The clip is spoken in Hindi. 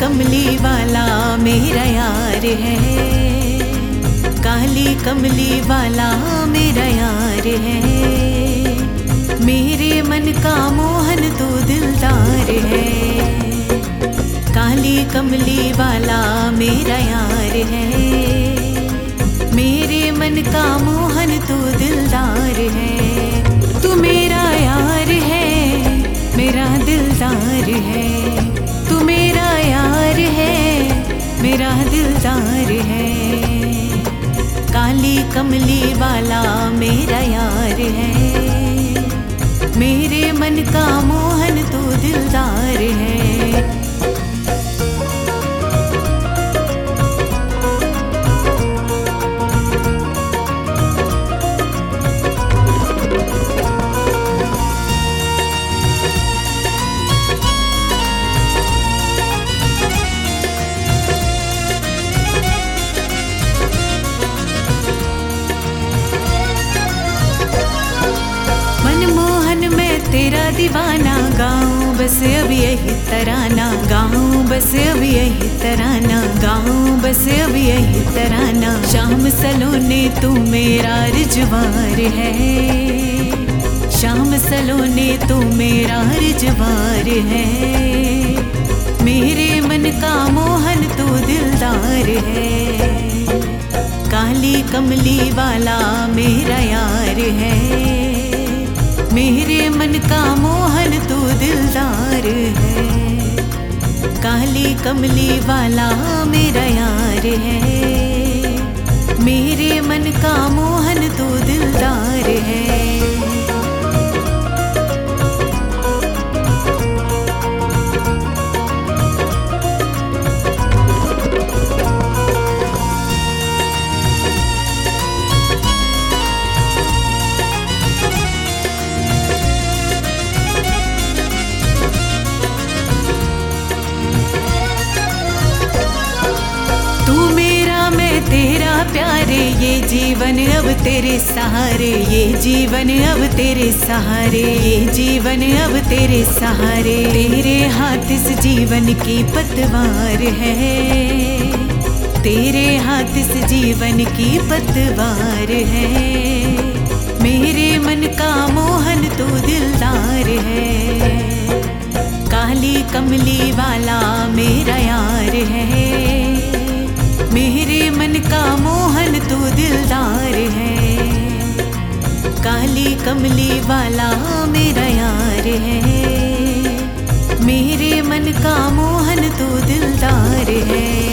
कमली वाला मेरा यार है। काली कमली वाला मेरा यार है। मेरे मन का मोहन तो दिलदार है। काली कमली वाला मेरा यार है। मेरे मन का मोहन तो दिलदार है। मेरा दिलदार है। काली कमली वाला मेरा यार है। मेरे मन का दीवाना गाऊं, बस अब यही तराना गाऊं, बस अब यही तराना गाऊं, बस अब यही तराना। शाम सलोने तू मेरा रिजवार है। शाम सलोने तू मेरा रिजवार है। मेरे मन का मोहन तो दिलदार है। काली कमली वाला मेरा यार है। मेरे मन का मोहन तू दिलदार है। काली कमली वाला मेरा यार है। मेरे मन का मोहन तू दिलदार प्यारे ये जीवन, अब तेरे सहारे। ये जीवन, अब तेरे सहारे। ये जीवन, अब तेरे सहारे। तेरे हाथ इस जीवन की पतवार है। तेरे हाथ इस जीवन की पतवार है। मेरे मन का मोहन वाली कमली वाला मेरा यार है। मेरे मन का मोहन तू दिलदार है।